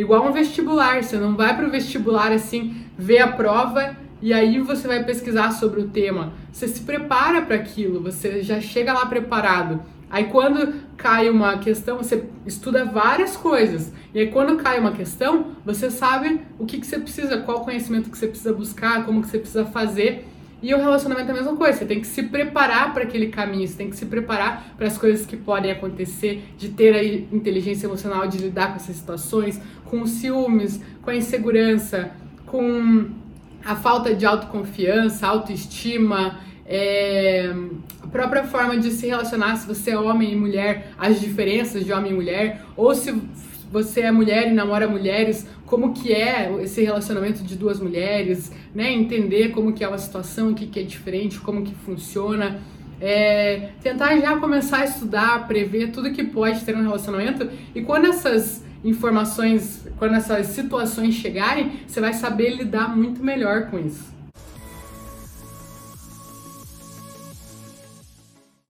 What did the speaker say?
igual um vestibular. Você não vai para o vestibular assim, ver a prova e aí você vai pesquisar sobre o tema. Você se prepara para aquilo, você já chega lá preparado. Aí quando cai uma questão, você estuda várias coisas. E aí quando cai uma questão, você sabe o que, que você precisa, qual conhecimento que você precisa buscar, como que você precisa fazer. E o relacionamento é a mesma coisa, você tem que se preparar para aquele caminho, você tem que se preparar para as coisas que podem acontecer, de ter a inteligência emocional, de lidar com essas situações, com os ciúmes, com a insegurança, com a falta de autoconfiança, autoestima, é, a própria forma de se relacionar, se você é homem e mulher, as diferenças de homem e mulher, ou se você é mulher e namora mulheres, como que é esse relacionamento de duas mulheres, né? Entender como que é uma situação, o que, que é diferente, como que funciona. É, tentar já começar a estudar, prever tudo que pode ter um relacionamento e quando essas informações, quando essas situações chegarem, você vai saber lidar muito melhor com isso.